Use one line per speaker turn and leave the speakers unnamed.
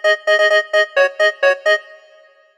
Thank you.